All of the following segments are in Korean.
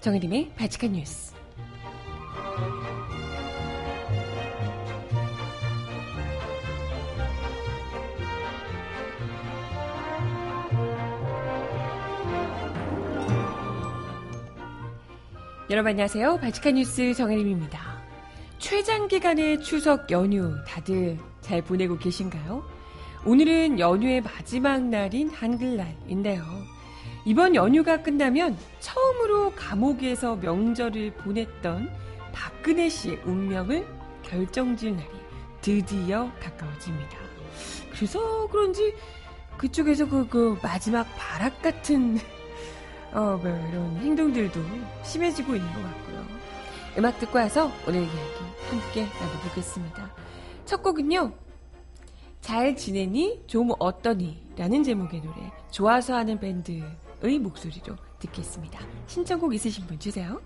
정혜림의 바칙한 뉴스. 여러분 안녕하세요. 바칙한 뉴스 정혜림입니다. 최장기간의 추석 연휴 다들 잘 보내고 계신가요? 오늘은 연휴의 마지막 날인 한글날인데요. 이번 연휴가 끝나면 처음으로 감옥에서 명절을 보냈던 박근혜 씨의 운명을 결정질 날이 드디어 가까워집니다. 그래서 그런지 그쪽에서 그, 그 마지막 바락 같은 어, 뭐 이런 행동들도 심해지고 있는 것 같고요. 음악 듣고 와서 오늘 이야기 함께 나눠보겠습니다. 첫 곡은요. 잘 지내니? 좀 어떠니? 라는 제목의 노래 좋아서 하는 밴드의 목소리로 듣겠습니다. 신청곡 있으신 분 주세요.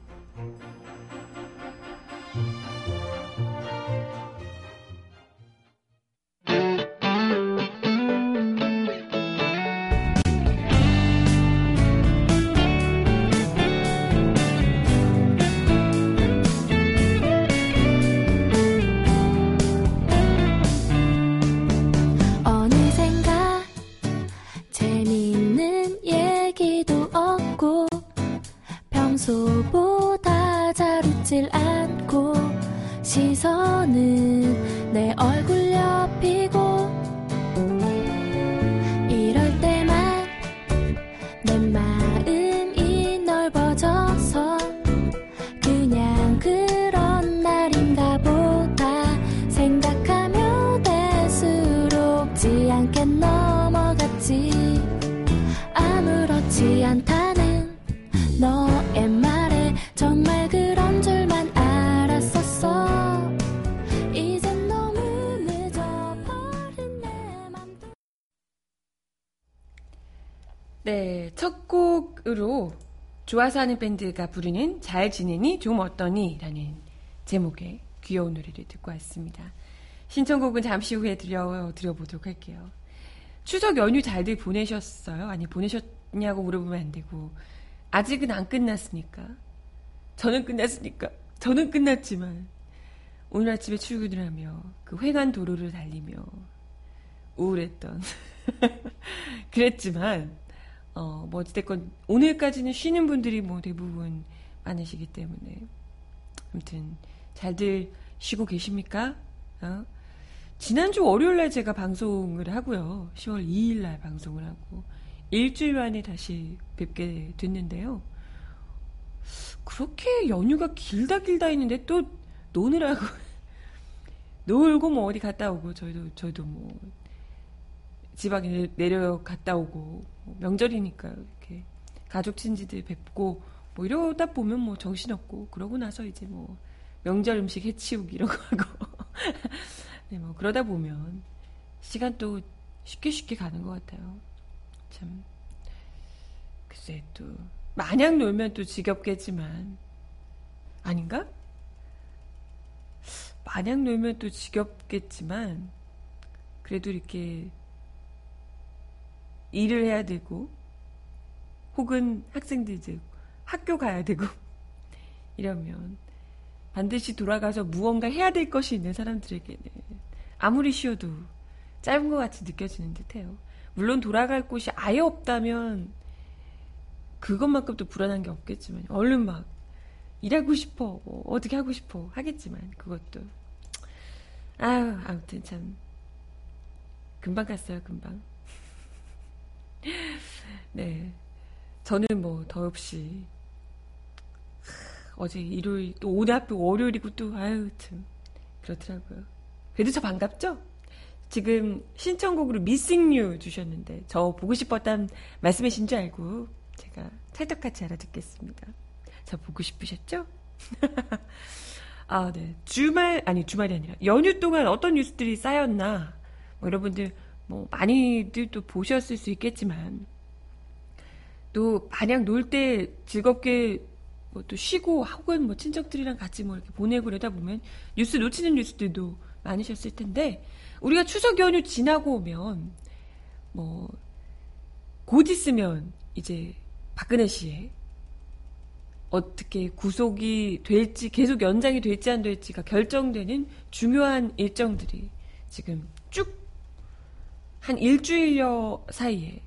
좋아서 하는 밴드가 부르는 잘 지내니 좀 어떠니 라는 제목의 귀여운 노래를 듣고 왔습니다. 신청곡은 잠시 후에 들려, 드려보도록 할게요. 추석 연휴 잘들 보내셨어요? 아니, 보내셨냐고 물어보면 안 되고, 아직은 안 끝났으니까. 저는 끝났으니까. 저는 끝났지만, 오늘 아침에 출근을 하며, 그 회관 도로를 달리며, 우울했던. 그랬지만, 어, 뭐, 어찌됐건, 오늘까지는 쉬는 분들이 뭐 대부분 많으시기 때문에. 아무튼, 잘들 쉬고 계십니까? 어? 지난주 월요일 날 제가 방송을 하고요. 10월 2일 날 방송을 하고, 일주일 만에 다시 뵙게 됐는데요. 그렇게 연휴가 길다 길다 했는데 또 노느라고 놀고 뭐 어디 갔다 오고 저희도 저희도 뭐 지방에 내려갔다 오고 뭐 명절이니까 이렇게 가족 친지들 뵙고 뭐 이러다 보면 뭐 정신없고 그러고 나서 이제 뭐 명절 음식 해치우기 이런 거 하고 네, 뭐 그러다 보면 시간 또 쉽게 쉽게 가는 것 같아요. 참 글쎄 또 마냥 놀면 또 지겹겠지만 아닌가? 마냥 놀면 또 지겹겠지만 그래도 이렇게 일을 해야 되고 혹은 학생들 학교 가야 되고 이러면 반드시 돌아가서 무언가 해야 될 것이 있는 사람들에게는 아무리 쉬어도 짧은 것 같이 느껴지는 듯해요. 물론 돌아갈 곳이 아예 없다면 그것만큼 도 불안한 게 없겠지만 얼른 막 일하고 싶어 뭐 어떻게 하고 싶어 하겠지만 그것도 아유 아무튼 참 금방 갔어요 금방 네. 저는 뭐 더없이 어제 일요일 또 오늘 앞에 월요일이고 또 아유 참 그렇더라고요. 그래도 저 반갑죠? 지금 신청곡으로 미싱 유 주셨는데 저 보고 싶었단 말씀이신 줄 알고 제가 찰떡같이 알아듣겠습니다. 저 보고 싶으셨죠? 아, 네. 주말, 아니, 주말이 아니라 연휴 동안 어떤 뉴스들이 쌓였나. 뭐 여러분들 뭐 많이들 또 보셨을 수 있겠지만 또 마냥 놀 때 즐겁게 뭐 또 쉬고 혹은 뭐 친척들이랑 같이 뭐 이렇게 보내고 그러다 보면 뉴스 놓치는 뉴스들도 많으셨을 텐데 우리가 추석 연휴 지나고 오면 뭐 곧 있으면 이제 박근혜 씨의 어떻게 구속이 될지 계속 연장이 될지 안 될지가 결정되는 중요한 일정들이 지금 쭉 한 일주일여 사이에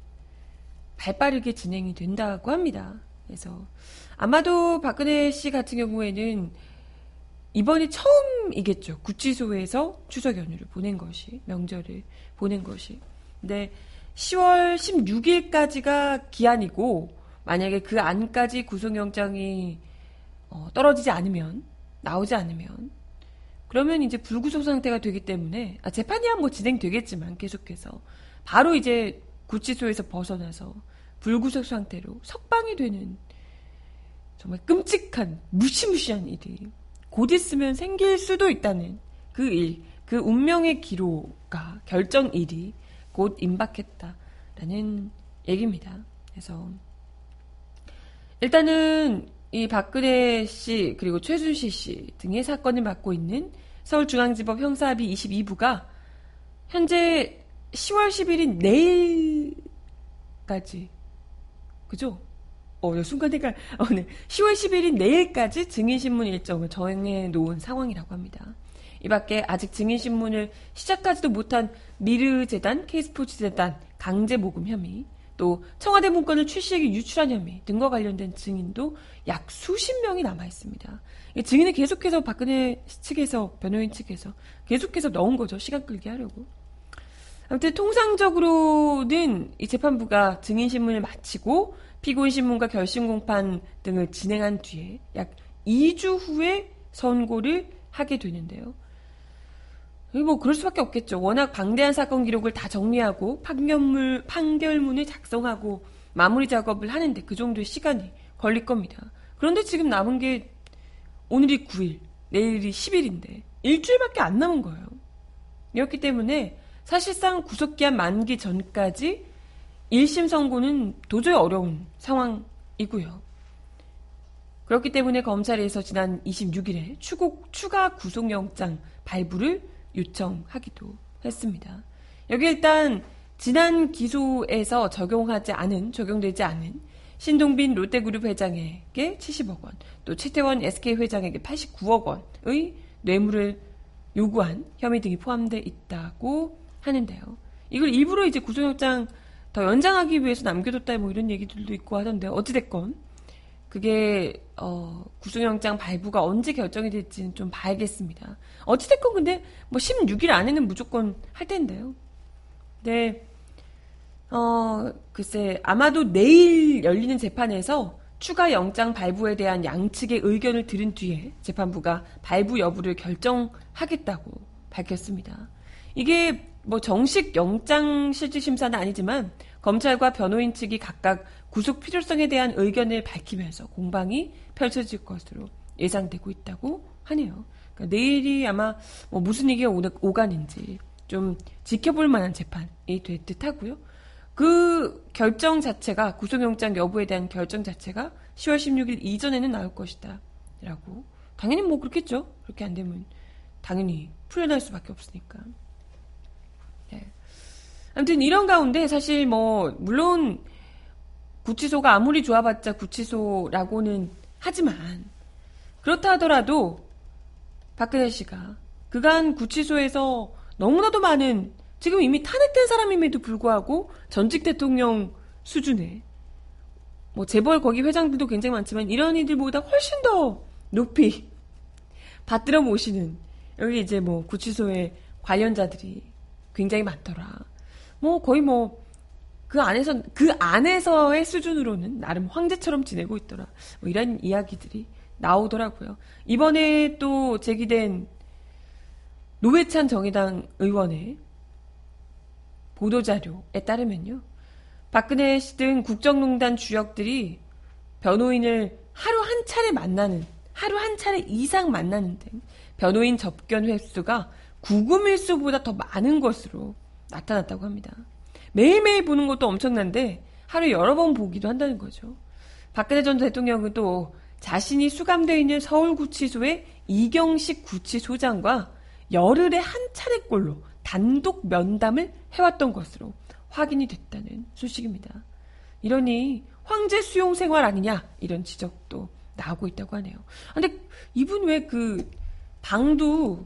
발빠르게 진행이 된다고 합니다. 그래서 아마도 박근혜 씨 같은 경우에는 이번이 처음이겠죠. 구치소에서 추석 연휴를 보낸 것이 명절을 보낸 것이. 근데 10월 16일까지가 기한이고 만약에 그 안까지 구속영장이 어, 떨어지지 않으면 나오지 않으면 그러면 이제 불구속 상태가 되기 때문에 아, 재판이야 뭐 진행되겠지만 계속해서 바로 이제 구치소에서 벗어나서 불구속 상태로 석방이 되는 정말 끔찍한 무시무시한 일이 곧 있으면 생길 수도 있다는 그 일, 그 운명의 기로가 결정 일이 곧 임박했다라는 얘기입니다. 그래서 일단은 이 박근혜 씨 그리고 최순실 씨 등의 사건을 맡고 있는 서울중앙지법 형사합의 22부가 현재 10월 10일인 내일까지 그죠? 어, 순간 헷갈, 어, 네. 10월 10일인 내일까지 증인신문 일정을 정해 놓은 상황이라고 합니다. 이 밖에 아직 증인신문을 시작하지도 못한 미르재단, K스포츠재단, 강제모금 혐의, 또 청와대 문건을 출시에게 유출한 혐의 등과 관련된 증인도 약 수십 명이 남아 있습니다. 증인을 계속해서 박근혜 측에서 변호인 측에서 계속해서 넣은 거죠. 시간 끌게 하려고. 아무튼 통상적으로는 이 재판부가 증인 신문을 마치고 피고인 신문과 결심 공판 등을 진행한 뒤에 약 2주 후에 선고를 하게 되는데요. 뭐 그럴 수밖에 없겠죠. 워낙 방대한 사건 기록을 다 정리하고 판결문 판결문을 작성하고 마무리 작업을 하는데 그 정도의 시간이 걸릴 겁니다. 그런데 지금 남은 게 오늘이 9일, 내일이 10일인데 일주일밖에 안 남은 거예요. 이렇기 때문에 사실상 구속기한 만기 전까지 1심 선고는 도저히 어려운 상황이고요. 그렇기 때문에 검찰에서 지난 26일에 추국, 추가 구속영장 발부를 요청하기도 했습니다. 여기 일단 지난 기소에서 적용하지 않은, 적용되지 않은 신동빈 롯데그룹 회장에게 70억 원, 또 최태원 SK 회장에게 89억 원의 뇌물을 요구한 혐의 등이 포함되어 있다고 하는데요. 이걸 일부러 이제 구속영장 더 연장하기 위해서 남겨뒀다 뭐 이런 얘기들도 있고 하던데 어찌됐건 그게 어, 구속영장 발부가 언제 결정이 될지는 좀 봐야겠습니다. 어찌됐건 근데 뭐 16일 안에는 무조건 할 텐데요. 네. 어, 글쎄, 아마도 내일 열리는 재판에서 추가 영장 발부에 대한 양측의 의견을 들은 뒤에 재판부가 발부 여부를 결정하겠다고 밝혔습니다. 이게 뭐 정식 영장 실질 심사는 아니지만 검찰과 변호인 측이 각각 구속 필요성에 대한 의견을 밝히면서 공방이 펼쳐질 것으로 예상되고 있다고 하네요. 그러니까 내일이 아마 뭐 무슨 얘기가 오가는지 좀 지켜볼 만한 재판이 될 듯 하고요. 그 결정 자체가 구속영장 여부에 대한 결정 자체가 10월 16일 이전에는 나올 것이다. 라고. 당연히 뭐 그렇겠죠. 그렇게 안 되면 당연히 풀려날 수밖에 없으니까. 아무튼 이런 가운데 사실 뭐 물론 구치소가 아무리 좋아봤자 구치소라고는 하지만 그렇다 하더라도 박근혜 씨가 그간 구치소에서 너무나도 많은 지금 이미 탄핵된 사람임에도 불구하고 전직 대통령 수준의 뭐 재벌 거기 회장들도 굉장히 많지만 이런 이들보다 훨씬 더 높이 받들어 모시는 여기 이제 뭐 구치소의 관련자들이 굉장히 많더라. 뭐 거의 뭐 그 안에서 그 안에서의 수준으로는 나름 황제처럼 지내고 있더라. 뭐 이런 이야기들이 나오더라고요. 이번에 또 제기된 노회찬 정의당 의원의 보도자료에 따르면요. 박근혜 씨 등 국정농단 주역들이 변호인을 하루 한 차례 만나는, 하루 한 차례 이상 만나는 등 변호인 접견 횟수가 구금 횟수보다 더 많은 것으로 나타났다고 합니다. 매일매일 보는 것도 엄청난데 하루에 여러 번 보기도 한다는 거죠. 박근혜 전 대통령은 또 자신이 수감되어 있는 서울구치소의 이경식 구치소장과 열흘에 한 차례꼴로 단독 면담을 해왔던 것으로 확인이 됐다는 소식입니다. 이러니 황제 수용 생활 아니냐 이런 지적도 나오고 있다고 하네요. 아, 근데 이분 왜 그 방도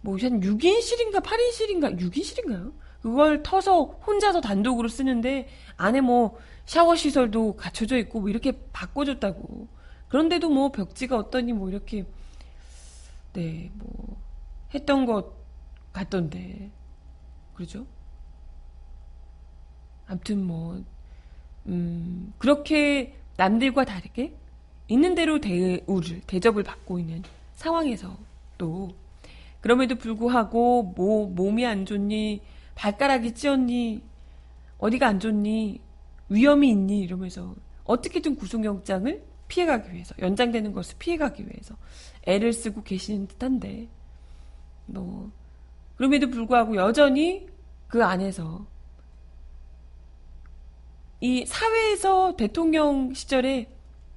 뭐한 6인실인가 8인실인가 6인실인가요? 그걸 터서 혼자서 단독으로 쓰는데 안에 뭐 샤워 시설도 갖춰져 있고 뭐 이렇게 바꿔줬다고. 그런데도 뭐 벽지가 어떠니 뭐 이렇게 네 뭐 했던 것 같던데 그러죠? 아무튼 뭐 음, 그렇게 남들과 다르게 있는 대로 대우를 대접을 받고 있는 상황에서 또 그럼에도 불구하고 뭐 몸이 안 좋니? 발가락이 찧었니? 어디가 안 좋니? 위험이 있니? 이러면서 어떻게든 구속영장을 피해가기 위해서 연장되는 것을 피해가기 위해서 애를 쓰고 계시는 듯한데 뭐 그럼에도 불구하고 여전히 그 안에서 이 사회에서 대통령 시절에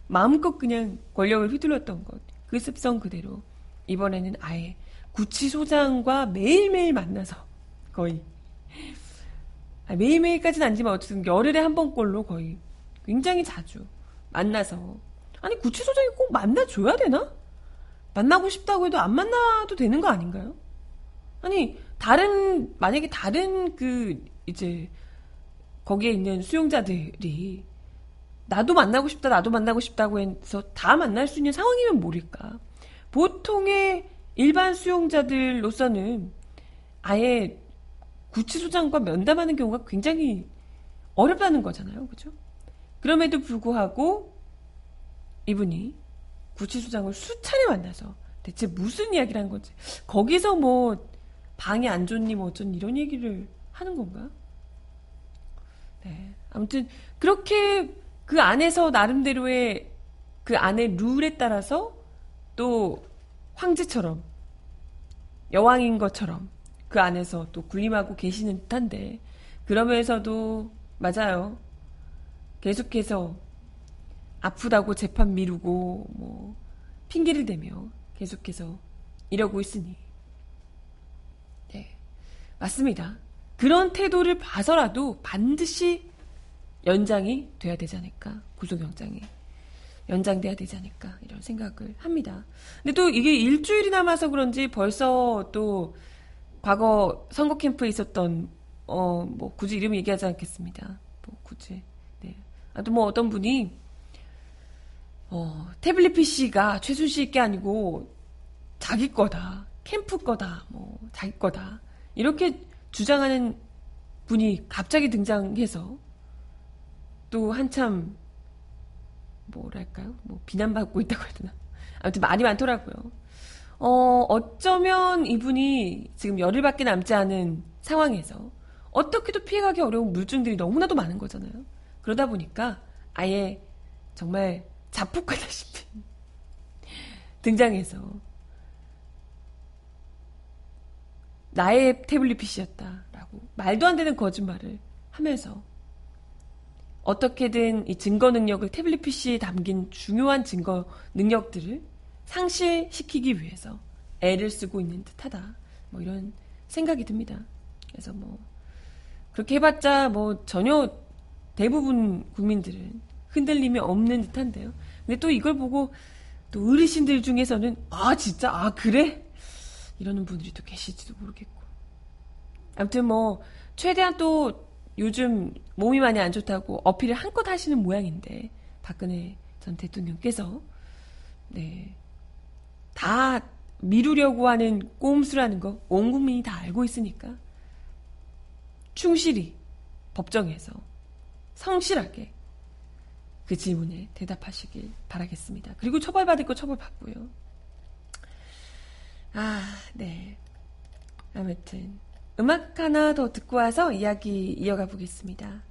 마음껏 그냥 권력을 휘둘렀던 것, 그 습성 그대로 이번에는 아예 구치소장과 매일매일 만나서 거의 아, 매일매일까지는 아니지만 어쨌든 열흘에 한 번꼴로 거의 굉장히 자주 만나서 아니 구치소장이 꼭 만나줘야 되나? 만나고 싶다고 해도 안 만나도 되는 거 아닌가요? 아니 다른 만약에 다른 그 이제 거기에 있는 수용자들이 나도 만나고 싶다, 나도 만나고 싶다고 해서 다 만날 수 있는 상황이면 모를까. 보통의 일반 수용자들로서는 아예 구치소장과 면담하는 경우가 굉장히 어렵다는 거잖아요. 그죠? 그럼에도 불구하고 이분이 구치소장을 수차례 만나서 대체 무슨 이야기를 한 건지 거기서 뭐 방이 안 좋니 뭐 어쩐 이런 얘기를 하는 건가? 네. 아무튼 그렇게 그 안에서 나름대로의 그 안의 룰에 따라서 또 황제처럼 여왕인 것처럼 그 안에서 또 군림하고 계시는 듯한데 그러면서도 맞아요. 계속해서 아프다고 재판 미루고 뭐 핑계를 대며 계속해서 이러고 있으니 네 맞습니다. 그런 태도를 봐서라도 반드시 연장이 돼야 되지 않을까. 구속영장이. 연장돼야 되지 않을까. 이런 생각을 합니다. 근데 또 이게 일주일이 남아서 그런지 벌써 또 과거 선거 캠프에 있었던, 어, 뭐, 굳이 이름 얘기하지 않겠습니다. 뭐, 굳이. 네. 아, 또 뭐 어떤 분이, 어, 태블릿 PC가 최순실 게 아니고 자기 거다. 캠프 거다. 뭐, 자기 거다. 이렇게 주장하는 분이 갑자기 등장해서 또 한참 뭐랄까요? 뭐 비난받고 있다고 해야 되나? 아무튼 말이 많더라고요. 어, 어쩌면 이분이 지금 열흘밖에 남지 않은 상황에서 어떻게도 피해가기 어려운 물증들이 너무나도 많은 거잖아요. 그러다 보니까 아예 정말 자폭하다시피 등장해서 나의 태블릿 PC였다라고 말도 안 되는 거짓말을 하면서 어떻게든 이 증거 능력을 태블릿 PC에 담긴 중요한 증거 능력들을 상실시키기 위해서 애를 쓰고 있는 듯하다. 뭐 이런 생각이 듭니다. 그래서 뭐 그렇게 해봤자 뭐 전혀 대부분 국민들은 흔들림이 없는 듯한데요. 근데 또 이걸 보고 또 어르신들 중에서는 아 진짜 아 그래 이러는 분들이 또 계실지도 모르겠고. 아무튼 뭐, 최대한 또 요즘 몸이 많이 안 좋다고 어필을 한껏 하시는 모양인데, 박근혜 전 대통령께서, 네. 다 미루려고 하는 꼼수라는 거 온 국민이 다 알고 있으니까, 충실히 법정에서 성실하게 그 질문에 대답하시길 바라겠습니다. 그리고 처벌받을 거 처벌받고요. 아, 네. 아무튼 음악 하나 더 듣고 와서 이야기 이어가 보겠습니다.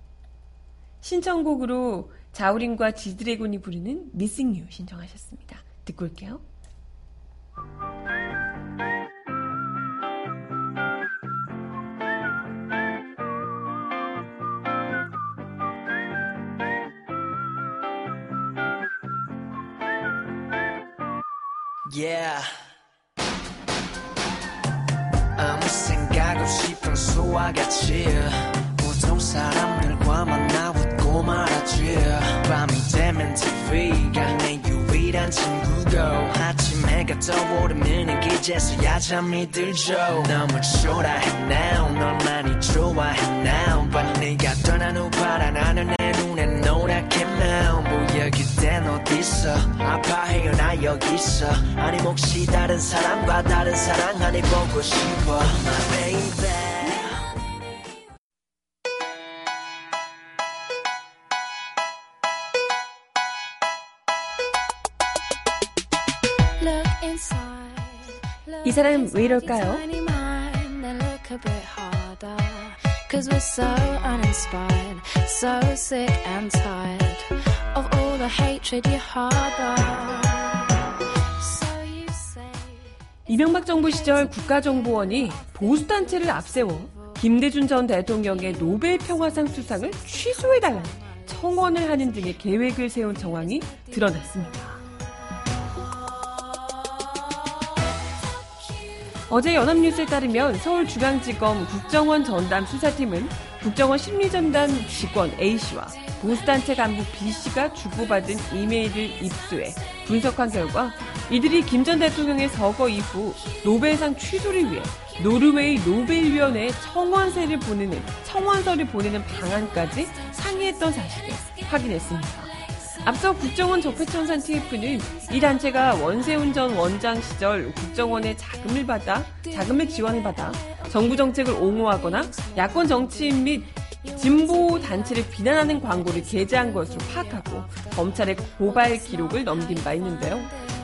신청곡으로 자우림과 지드래곤이 부르는 Missing You 신청하셨습니다. 듣고 올게요. Yeah. 생각 없이 평소와 같이 보통 사람들과 만나 웃고 말하지. 밤이 되면 TV가 내 유일 친구들이란 친구고 아침 해가 떠오르면 기제서야 잠이 들죠. 너무 초라해 now 널 많이 좋아해 now. but 네가 떠난 후 바라나는 내 눈엔 노랗게 now 뭐야 그댄 어딨어 아파해요 나 여기 있어. 아니 혹시 다른 사람과 다른 사랑 안에 보고 싶어. My baby. 이 사람 왜 이럴까요? Cause we're so uninspired, so sick and tired of all the hatred you harbor. So you say. 이명박 정부 시절 국가정보원이 보수단체를 앞세워 김대중 전 대통령의 노벨 평화상 수상을 취소해달라는 청원을 하는 등의 계획을 세운 정황이 드러났습니다. 어제 연합뉴스에 따르면 서울중앙지검 국정원 전담 수사팀은 국정원 심리전담 직원 A씨와 보수단체 간부 B씨가 주고받은 이메일을 입수해 분석한 결과 이들이 김 전 대통령의 서거 이후 노벨상 취소를 위해 노르웨이 노벨위원회에 청원서를 보내는, 청원서를 보내는 방안까지 상의했던 사실을 확인했습니다. 앞서 국정원 적폐청산 TF는 이 단체가 원세훈 전 원장 시절 국정원의 자금을 받아 자금을 지원을 받아 정부 정책을 옹호하거나 야권 정치인 및 진보 단체를 비난하는 광고를 게재한 것으로 파악하고 검찰에 고발 기록을 넘긴 바 있는데요.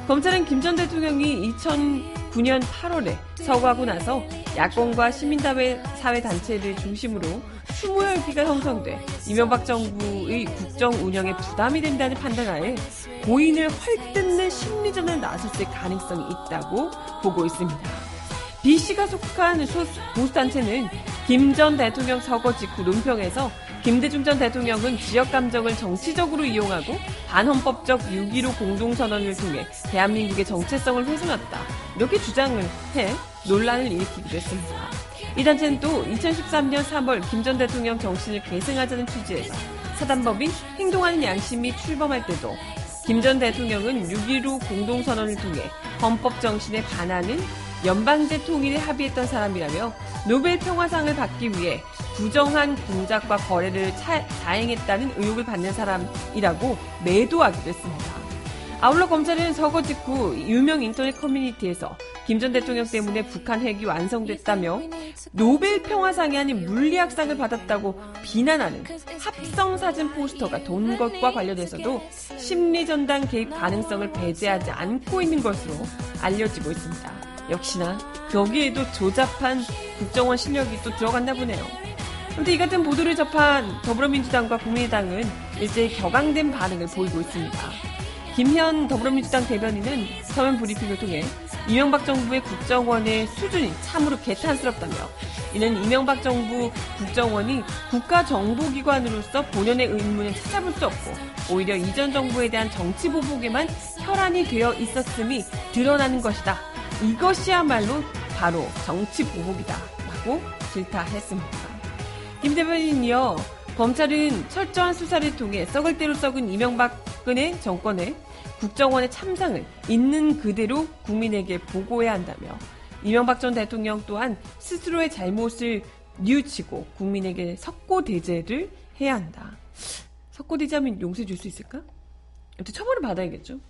검찰은 김 전 대통령이 2009년 8월에 서거하고 나서 야권과 시민사회 사회 단체를 중심으로 추모열기가 형성돼 이명박 정부의 국정 운영에 부담이 된다는 판단하에 고인을 헐뜯는 심리전에 나섰을 가능성이 있다고 보고 있습니다. B 씨가 속한 보수단체는 김 전 대통령 서거 직후 논평에서 김대중 전 대통령은 지역 감정을 정치적으로 이용하고 반헌법적 6.15 공동선언을 통해 대한민국의 정체성을 훼손했다. 이렇게 주장을 해 논란을 일으키기도 했습니다. 이 단체는 또 2013년 3월 김 전 대통령 정신을 계승하자는 취지에서 사단법인 행동하는 양심이 출범할 때도 김 전 대통령은 6.15 공동선언을 통해 헌법 정신에 반하는 연방제 통일에 합의했던 사람이라며 노벨 평화상을 받기 위해 부정한 공작과 거래를 차, 자행했다는 의혹을 받는 사람이라고 매도하기도 했습니다. 아울러 검찰은 서거 직후 유명 인터넷 커뮤니티에서 김 전 대통령 때문에 북한 핵이 완성됐다며 노벨 평화상이 아닌 물리학상을 받았다고 비난하는 합성 사진 포스터가 돈 것과 관련해서도 심리전단 개입 가능성을 배제하지 않고 있는 것으로 알려지고 있습니다. 역시나 여기에도 조잡한 국정원 실력이 또 들어갔나 보네요. 그런데 이 같은 보도를 접한 더불어민주당과 국민의당은 일제히 격앙된 반응을 보이고 있습니다. 김현 더불어민주당 대변인은 서면 브리핑을 통해 이명박 정부의 국정원의 수준이 참으로 개탄스럽다며 이는 이명박 정부 국정원이 국가정보기관으로서 본연의 의문을 찾아볼 수 없고 오히려 이전 정부에 대한 정치 보복에만 혈안이 되어 있었음이 드러나는 것이다. 이것이야말로 바로 정치 보복이다. 라고 질타했습니다. 김 대변인은 이어 검찰은 철저한 수사를 통해 썩을 대로 썩은 이명박근혜 정권의 국정원의 참상을 있는 그대로 국민에게 보고해야 한다며 이명박 전 대통령 또한 스스로의 잘못을 뉘우치고 국민에게 석고대죄를 해야 한다. 석고대죄하면 용서해 줄 수 있을까? 아무튼 처벌을 받아야겠죠.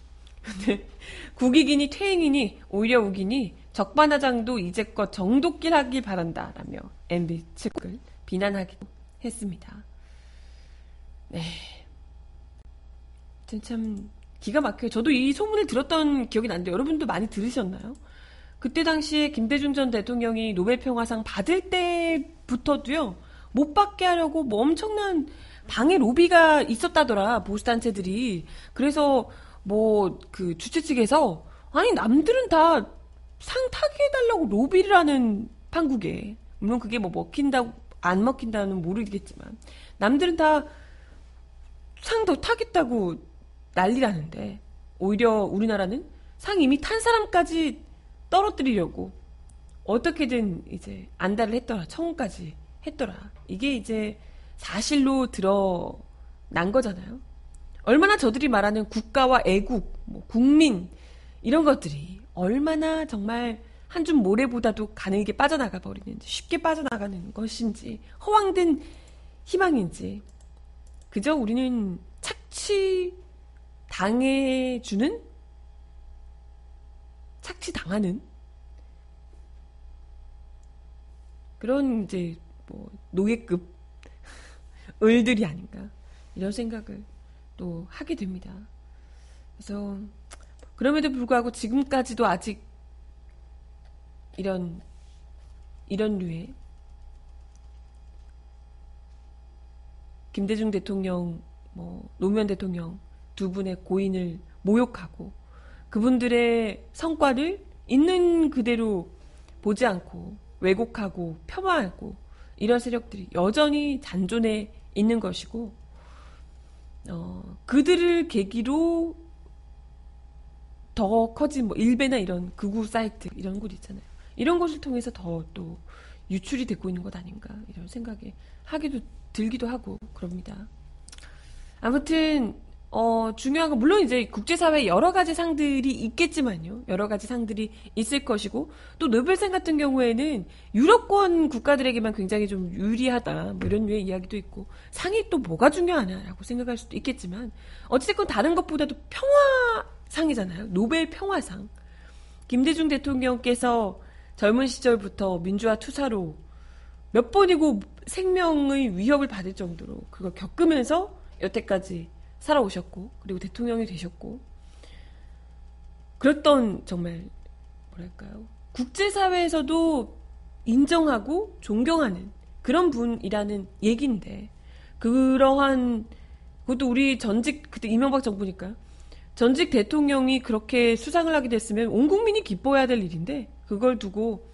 근데 국익이니 퇴행이니 오히려 우기니 적반하장도 이제껏 정독길하길 바란다라며 MB 측을 비난하기도 했습니다. 네. 참 기가 막혀요. 저도 이 소문을 들었던 기억이 나는데 여러분도 많이 들으셨나요? 그때 당시에 김대중 전 대통령이 노벨 평화상 받을 때부터도요. 못 받게 하려고 뭐 엄청난 방해 로비가 있었다더라. 보수 단체들이. 그래서 뭐 그 주최 측에서 아니 남들은 다 상 타게 해달라고 로비를 하는 판국에. 물론 그게 뭐 먹힌다고 안 먹힌다는 모르겠지만. 남들은 다 상도 타겠다고 난리라는데. 오히려 우리나라는 상 이미 탄 사람까지 떨어뜨리려고 어떻게든 이제 안달을 했더라 청까지 했더라. 이게 이제 사실로 드러난 거잖아요 얼마나 저들이 말하는 국가와 애국, 뭐 국민 이런 것들이 얼마나 정말 한 줌 모래보다도 가늘게 빠져나가 버리는지 쉽게 빠져나가는 것인지 허황된 희망인지 그저 우리는 착취 당해주는 착취 당하는 그런 이제 뭐 노예급 을들이 아닌가 이런 생각을 또 하게 됩니다. 그래서 그럼에도 불구하고 지금까지도 아직 이런 이런 류의 김대중 대통령, 뭐 노무현 대통령 두 분의 고인을 모욕하고 그분들의 성과를 있는 그대로 보지 않고 왜곡하고 폄하하고 이런 세력들이 여전히 잔존해 있는 것이고 어, 그들을 계기로 더 커진 뭐 일베나 이런 극우 사이트 이런 곳 있잖아요. 이런 것을 통해서 더 또 유출이 되고 있는 것 아닌가 이런 생각에 하기도 들기도 하고 그럽니다. 아무튼 어, 중요한 건 물론 이제 국제사회에 여러 가지 상들이 있겠지만요. 여러 가지 상들이 있을 것이고 또 노벨상 같은 경우에는 유럽권 국가들에게만 굉장히 좀 유리하다. 뭐 이런 류의 이야기도 있고 상이 또 뭐가 중요하냐라고 생각할 수도 있겠지만 어찌됐건 다른 것보다도 평화상이잖아요. 노벨 평화상. 김대중 대통령께서 젊은 시절부터 민주화 투사로 몇 번이고 생명의 위협을 받을 정도로 그걸 겪으면서 여태까지 살아오셨고 그리고 대통령이 되셨고. 그랬던 정말 뭐랄까요. 국제사회에서도 인정하고 존경하는 그런 분이라는 얘기인데 그러한 그것도 우리 전직 그때 이명박 정부니까 전직 대통령이 그렇게 수상을 하게 됐으면 온 국민이 기뻐해야 될 일인데 그걸 두고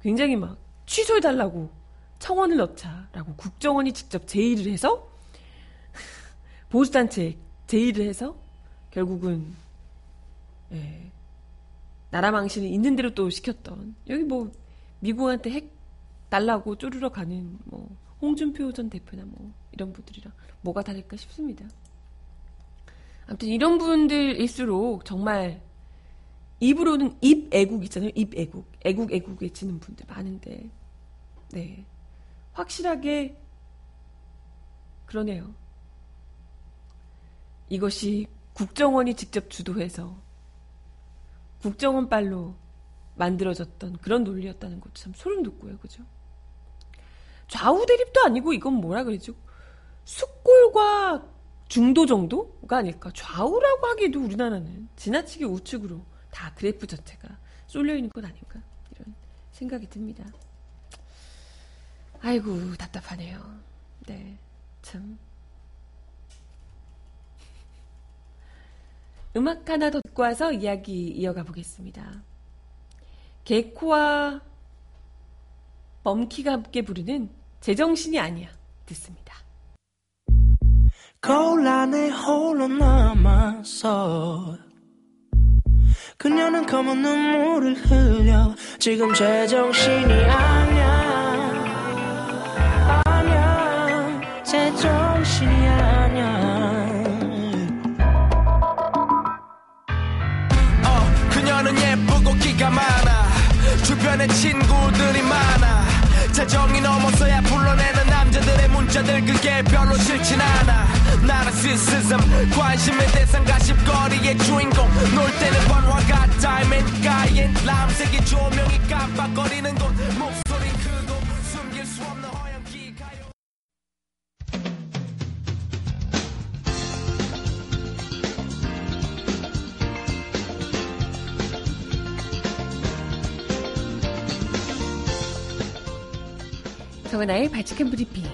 굉장히 막 취소해달라고 청원을 넣자라고 국정원이 직접 제의를 해서 보수단체 제의를 해서 결국은 예, 나라 망신이 있는 대로 또 시켰던 여기 뭐 미국한테 핵 달라고 쪼르러 가는 뭐 홍준표 전 대표나 뭐 이런 분들이랑 뭐가 다를까 싶습니다. 아무튼 이런 분들일수록 정말 입으로는 입 애국 있잖아요. 입 애국, 애국 애국 외치는 분들 많은데, 네 확실하게 그러네요. 이것이 국정원이 직접 주도해서 국정원 빨로 만들어졌던 그런 논리였다는 것도 참 소름 돋고요. 그죠? 좌우 대립도 아니고 이건 뭐라 그러죠? 숙골과 중도 정도가 아닐까? 좌우라고 하기도 우리나라는 지나치게 우측으로 다 그래프 전체가 쏠려 있는 것 아닌가? 이런 생각이 듭니다. 아이고 답답하네요. 네, 참 음악 하나 더 듣고 와서 이야기 이어가 보겠습니다. 개코와 범키가 함께 부르는 제정신이 아니야 듣습니다. 거울 안에 홀로 남아서 그녀는 검은 눈물을 흘려 지금 제정신이 아니야 아니야 제정신이 아니야 기가 많아. 주변에 친구들이 많아. 재정이 넘어서야 불러내는 남자들의 문자들 그게 별로 싫진 않아. 나르시시즘 관심의 대상 가십거리의 주인공. 놀 때는 번화 같아 맨가엔 람색이 조명이 깜빡거리는 곳 정은아의 발칙한 브리핑.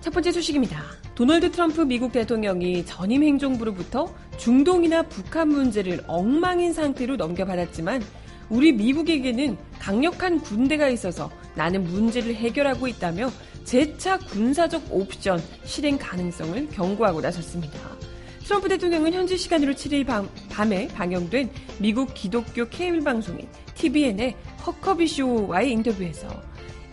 첫 번째 소식입니다. 도널드 트럼프 미국 대통령이 전임 행정부로부터 중동이나 북한 문제를 엉망인 상태로 넘겨받았지만 우리 미국에게는 강력한 군대가 있어서 나는 문제를 해결하고 있다며 재차 군사적 옵션 실행 가능성을 경고하고 나섰습니다. 트럼프 대통령은 현지 시간으로 7일 밤, 밤에 방영된 미국 기독교 케이블 방송인 TBN의 허커비 쇼와의 인터뷰에서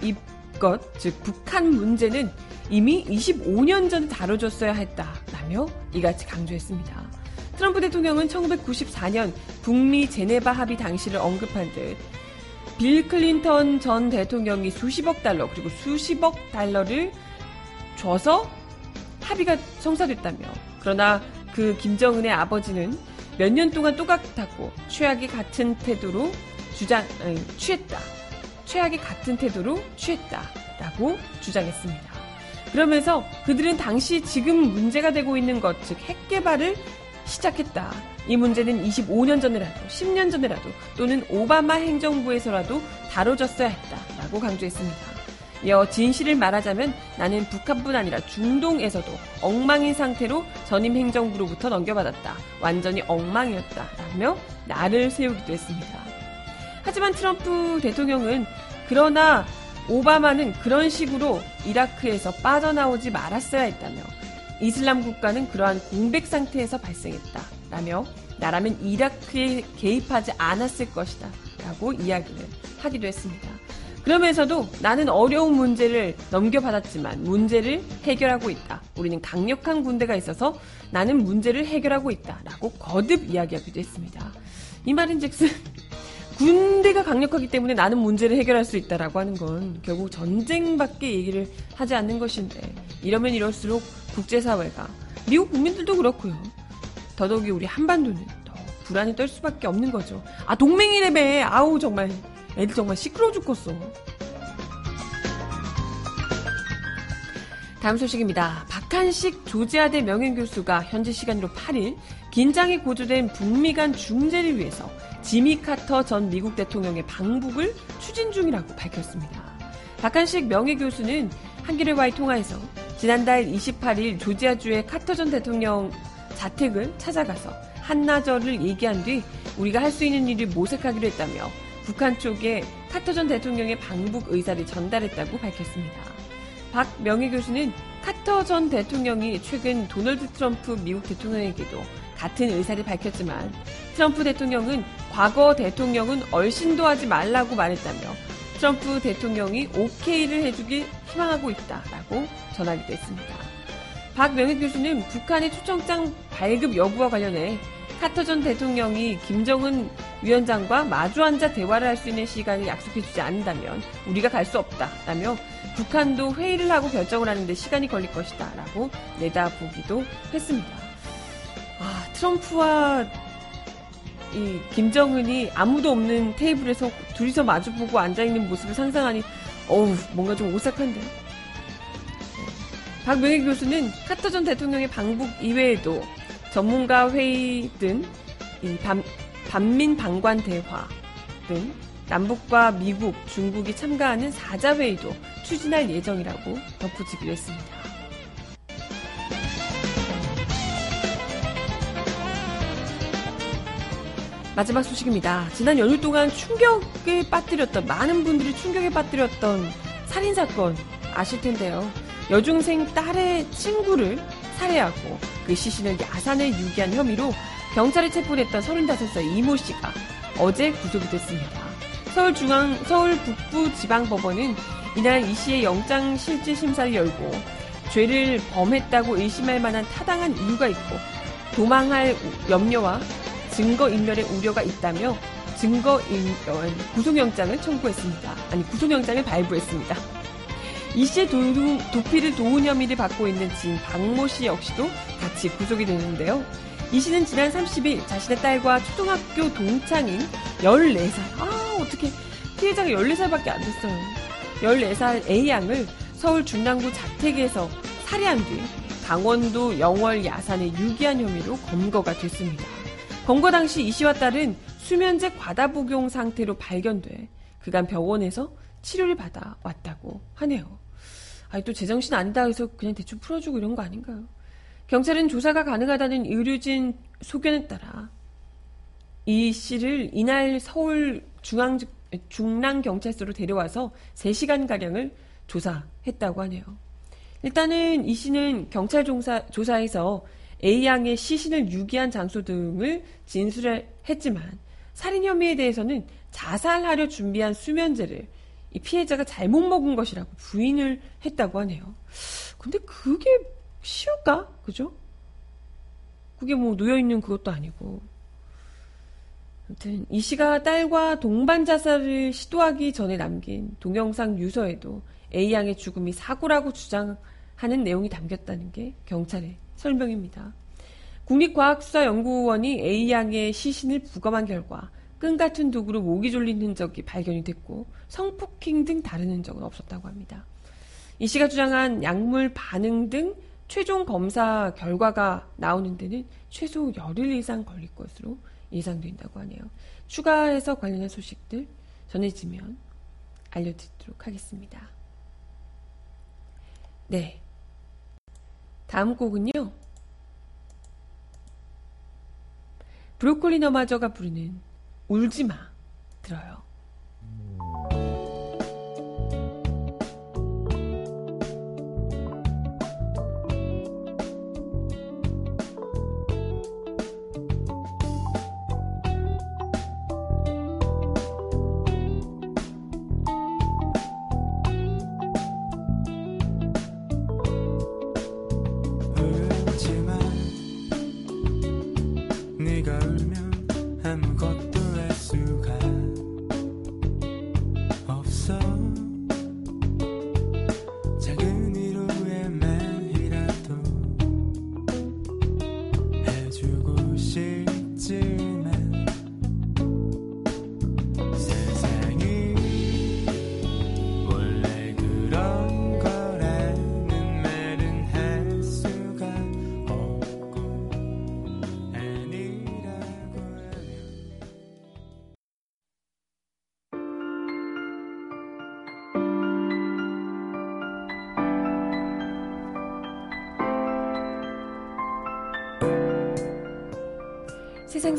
이것 즉 북한 문제는 이미 25년 전에 다뤄졌어야 했다라며 이같이 강조했습니다. 트럼프 대통령은 1994년 북미 제네바 합의 당시를 언급한 듯 빌 클린턴 전 대통령이 수십억 달러 그리고 수십억 달러를 줘서 합의가 성사됐다며 그러나 그 김정은의 아버지는 몇 년 동안 똑같았고 최악의 같은 태도로 주장 아니, 취했다. 최악의 같은 태도로 취했다라고 주장했습니다. 그러면서 그들은 당시 지금 문제가 되고 있는 것, 즉 핵 개발을 시작했다. 이 문제는 25년 전이라도 10년 전이라도 또는 오바마 행정부에서라도 다뤄졌어야 했다라고 강조했습니다. 이어 진실을 말하자면 나는 북한뿐 아니라 중동에서도 엉망인 상태로 전임 행정부로부터 넘겨받았다. 완전히 엉망이었다. 라며 나를 세우기도 했습니다. 하지만 트럼프 대통령은 그러나 오바마는 그런 식으로 이라크에서 빠져나오지 말았어야 했다며 이슬람 국가는 그러한 공백 상태에서 발생했다. 라며 나라면 이라크에 개입하지 않았을 것이다. 라고 이야기를 하기도 했습니다. 그러면서도 나는 어려운 문제를 넘겨받았지만 문제를 해결하고 있다. 우리는 강력한 군대가 있어서 나는 문제를 해결하고 있다. 라고 거듭 이야기하기도 했습니다. 이 말인 즉슨 군대가 강력하기 때문에 나는 문제를 해결할 수 있다라고 하는 건 결국 전쟁밖에 얘기를 하지 않는 것인데 이러면 이럴수록 국제사회가 미국 국민들도 그렇고요. 더더욱이 우리 한반도는 더 불안에 떨 수밖에 없는 거죠. 아 동맹이래매 아우 정말 애들 정말 시끄러워 죽겠어. 다음 소식입니다. 박한식 조지아대 명예교수가 현지 시간으로 8일 긴장이 고조된 북미 간 중재를 위해서 지미 카터 전 미국 대통령의 방북을 추진 중이라고 밝혔습니다. 박한식 명예교수는 한겨레와의 통화에서 지난달 28일 조지아주의 카터 전 대통령 자택을 찾아가서 한나절을 얘기한 뒤 우리가 할 수 있는 일을 모색하기로 했다며 북한 쪽에 카터 전 대통령의 방북 의사를 전달했다고 밝혔습니다. 박 명예 교수는 카터 전 대통령이 최근 도널드 트럼프 미국 대통령에게도 같은 의사를 밝혔지만 트럼프 대통령은 과거 대통령은 얼씬도 하지 말라고 말했다며 트럼프 대통령이 오케이를 해주길 희망하고 있다라고 전하기도 했습니다. 박 명예 교수는 북한의 초청장 발급 여부와 관련해 카터 전 대통령이 김정은 위원장과 마주 앉아 대화를 할 수 있는 시간을 약속해주지 않는다면 우리가 갈 수 없다라며 북한도 회의를 하고 결정을 하는데 시간이 걸릴 것이다라고 내다보기도 했습니다. 아, 트럼프와 이 김정은이 아무도 없는 테이블에서 둘이서 마주보고 앉아있는 모습을 상상하니 어우 뭔가 좀 오싹한데 박명희 교수는 카터 전 대통령의 방북 이외에도 전문가 회의 등 반, 반민 방관 대화 등 남북과 미국, 중국이 참가하는 사자회의도 추진할 예정이라고 덧붙이기로 했습니다. 마지막 소식입니다. 지난 연휴 동안 충격에 빠뜨렸던 많은 분들이 충격에 빠뜨렸던 살인 사건 아실 텐데요. 여중생 딸의 친구를 살해하고 그 시신을 야산에 유기한 혐의로 경찰에 체포됐던 35살 이모 씨가 어제 구속이 됐습니다. 서울중앙 서울 북부지방법원은 이날 이 씨의 영장 실질 심사를 열고 죄를 범했다고 의심할 만한 타당한 이유가 있고 도망할 염려와 증거 인멸의 우려가 있다며 증거 인멸 구속영장을 청구했습니다. 아니 구속영장을 발부했습니다. 이 씨의 도, 도피를 도운 혐의를 받고 있는 지인 박모 씨 역시도 같이 구속이 되는데요. 이 씨는 지난 30일 자신의 딸과 초등학교 동창인 14살, 아, 어떻게 피해자가 14살밖에 안 됐어요. 14살 A양을 서울 중랑구 자택에서 살해한 뒤 강원도 영월 야산에 유기한 혐의로 검거가 됐습니다. 검거 당시 이 씨와 딸은 수면제 과다 복용 상태로 발견돼 그간 병원에서 치료를 받아 왔다고 하네요. 아니 또 제정신 아니다 해서 그냥 대충 풀어주고 이런 거 아닌가요? 경찰은 조사가 가능하다는 의료진 소견에 따라 이 씨를 이날 서울 중앙 중랑 경찰서로 데려와서 3시간 가량을 조사했다고 하네요. 일단은 이 씨는 경찰 조사, 조사에서 A양의 시신을 유기한 장소 등을 진술했지만 살인 혐의에 대해서는 자살하려 준비한 수면제를 이 피해자가 잘못 먹은 것이라고 부인을 했다고 하네요. 근데 그게 쉬울까? 그죠? 그게 뭐 놓여있는 그것도 아니고. 아무튼 이 씨가 딸과 동반 자살을 시도하기 전에 남긴 동영상 유서에도 A양의 죽음이 사고라고 주장하는 내용이 담겼다는 게 경찰의 설명입니다. 국립과학수사연구원이 A양의 시신을 부검한 결과 끈 같은 도구로 목이 졸린 흔적이 발견이 됐고 성폭행 등 다른 흔적은 없었다고 합니다. 이 씨가 주장한 약물 반응 등 최종 검사 결과가 나오는 데는 최소 열흘 이상 걸릴 것으로 예상된다고 하네요. 추가해서 관련한 소식들 전해지면 알려드리도록 하겠습니다. 네. 다음 곡은요. 브로콜리 너마저가 부르는 울지 마 들어요.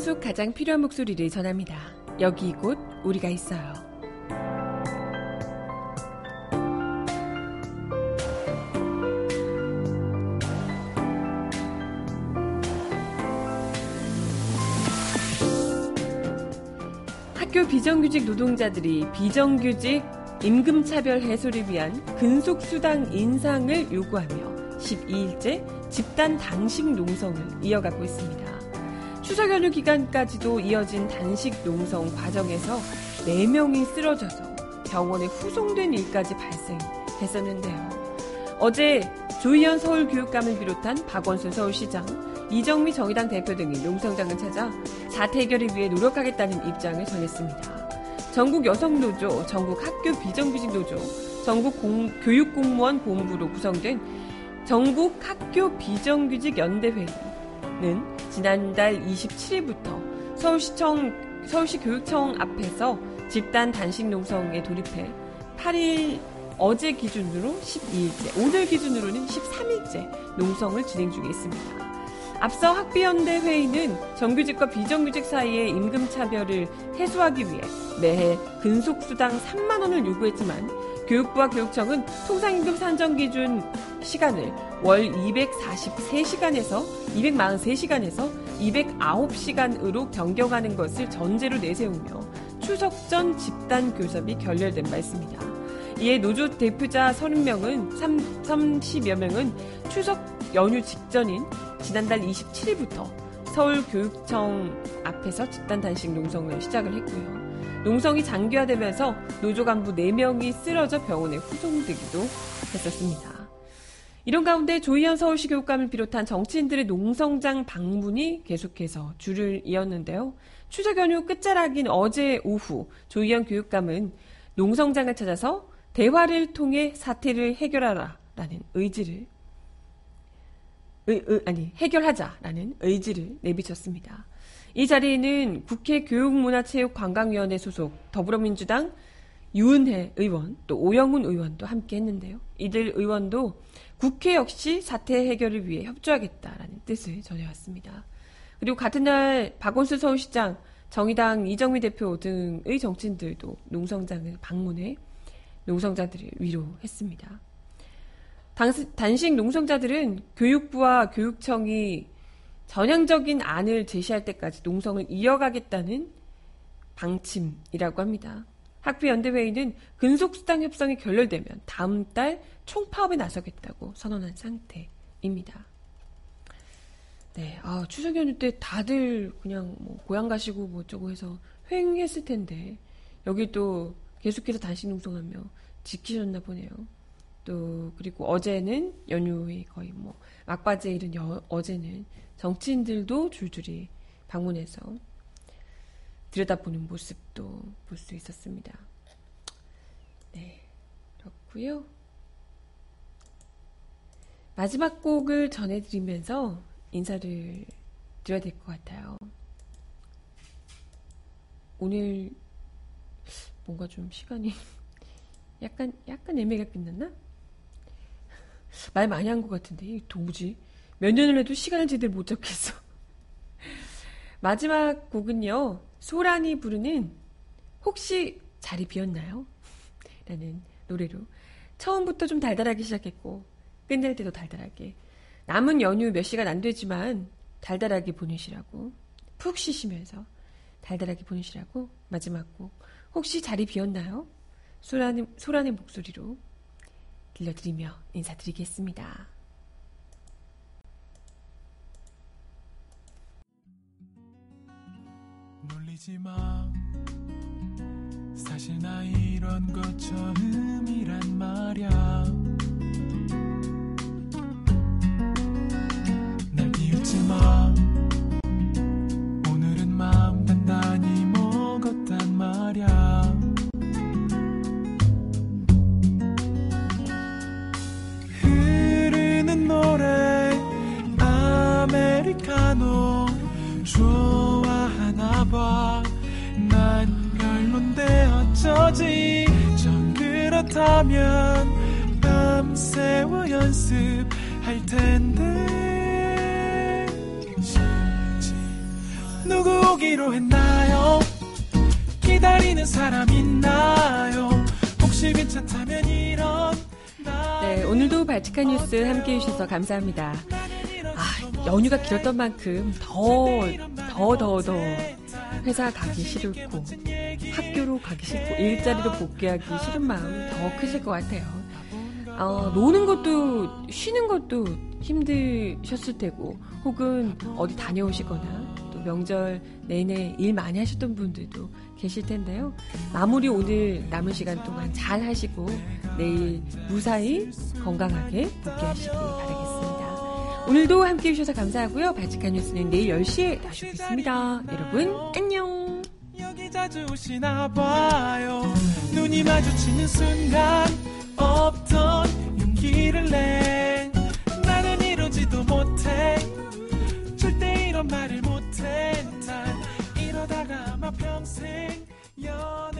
속 가장 필요한 목소리를 전합니다. 여기 이곳 우리가 있어요. 학교 비정규직 노동자들이 비정규직 임금차별 해소를 위한 근속수당 인상을 요구하며 12일째 집단 단식 농성을 이어가고 있습니다. 추석 연휴 기간까지도 이어진 단식 농성 과정에서 4명이 쓰러져서 병원에 후송된 일까지 발생했었는데요. 어제 조희연 서울교육감을 비롯한 박원순 서울시장, 이정미 정의당 대표 등이 농성장을 찾아 사태 해결을 위해 노력하겠다는 입장을 전했습니다. 전국 여성노조, 전국 학교 비정규직 노조, 전국 공- 교육공무원 본부로 구성된 전국 학교 비정규직 연대회의는 지난달 27일부터 서울시청, 서울시 교육청 앞에서 집단 단식 농성에 돌입해 8일 어제 기준으로 12일째, 오늘 기준으로는 13일째 농성을 진행 중에 있습니다. 앞서 학비연대 회의는 정규직과 비정규직 사이의 임금 차별을 해소하기 위해 매해 근속수당 3만 원을 요구했지만 교육부와 교육청은 통상임금 산정 기준 시간을 월 243시간에서 243시간에서 209시간으로 변경하는 것을 전제로 내세우며 추석 전 집단 교섭이 결렬된 바 있습니다. 이에 노조 대표자 30명은 30여 명은 추석 연휴 직전인 지난달 27일부터 서울교육청 앞에서 집단 단식 농성을 시작을 했고요. 농성이 장기화되면서 노조 간부 4명이 쓰러져 병원에 후송되기도 했었습니다. 이런 가운데 조희연 서울시 교육감을 비롯한 정치인들의 농성장 방문이 계속해서 줄을 이었는데요. 추석 연휴 끝자락인 어제 오후 조희연 교육감은 농성장을 찾아서 대화를 통해 사태를 해결하라라는 의지를 의, 의, 아니 해결하자라는 의지를 내비쳤습니다. 이 자리에는 국회 교육문화체육관광위원회 소속 더불어민주당 유은혜 의원 또 오영훈 의원도 함께 했는데요. 이들 의원도 국회 역시 사태 해결을 위해 협조하겠다라는 뜻을 전해왔습니다. 그리고 같은 날 박원순 서울시장, 정의당 이정미 대표 등의 정치인들도 농성장을 방문해 농성자들을 위로했습니다. 당- 단식 농성자들은 교육부와 교육청이 전향적인 안을 제시할 때까지 농성을 이어가겠다는 방침이라고 합니다. 학비연대회의는 근속수당 협상이 결렬되면 다음 달 총파업에 나서겠다고 선언한 상태입니다. 네, 아, 추석 연휴 때 다들 그냥 뭐 고향 가시고 뭐 어쩌고 해서 횡했을 텐데 여기 또 계속해서 단식 농성하며 지키셨나 보네요. 또 그리고 어제는 연휴의 거의 뭐 막바지에 이른 여, 어제는 정치인들도 줄줄이 방문해서 들여다보는 모습도 볼 수 있었습니다. 네, 그렇고요. 마지막 곡을 전해드리면서 인사를 드려야 될 것 같아요. 오늘 뭔가 좀 시간이 약간 약간 애매하게 끝났나? 말 많이 한 것 같은데 이 도무지 몇 년을 해도 시간을 제대로 못 잡겠어. 마지막 곡은요 소란이 부르는 혹시 자리 비었나요? 라는 노래로 처음부터 좀 달달하게 시작했고 끝낼 때도 달달하게 남은 연휴 몇 시간 안 되지만 달달하게 보내시라고 푹 쉬시면서 달달하게 보내시라고 마지막 곡 혹시 자리 비었나요? 소란의, 소란의 목소리로 들려드리며 인사드리겠습니다. 놀리지 마. 사실 나 이런 거 처음이란 말야. 날 비웃지 마 그렇다면 밤새워 연습할 텐데. 누구 오기로 했나요? 기다리는 사람 있나요? 혹시 괜찮다면 이런 네, 오늘도 발칙한 뉴스 함께 해 주셔서 감사합니다. 아, 연휴가 길었던 만큼 더, 더, 더, 더 회사 가기 싫고 가기 싫고 일자리로 복귀하기 싫은 마음 더 크실 것 같아요. 어, 노는 것도 쉬는 것도 힘드셨을 테고 혹은 어디 다녀오시거나 또 명절 내내 일 많이 하셨던 분들도 계실 텐데요. 마무리 오늘 남은 시간 동안 잘 하시고 내일 무사히 건강하게 복귀하시길 바라겠습니다. 오늘도 함께 해주셔서 감사하고요. 발칙한 뉴스는 내일 10시에 다시 오겠습니다. 여러분 안녕. 자주 오시나 봐요. 눈이 마주치는 순간 없던 용기를 내. 나는 이러지도 못해. 절대 이런 말을 못해. 난 이러다가 아마 평생 연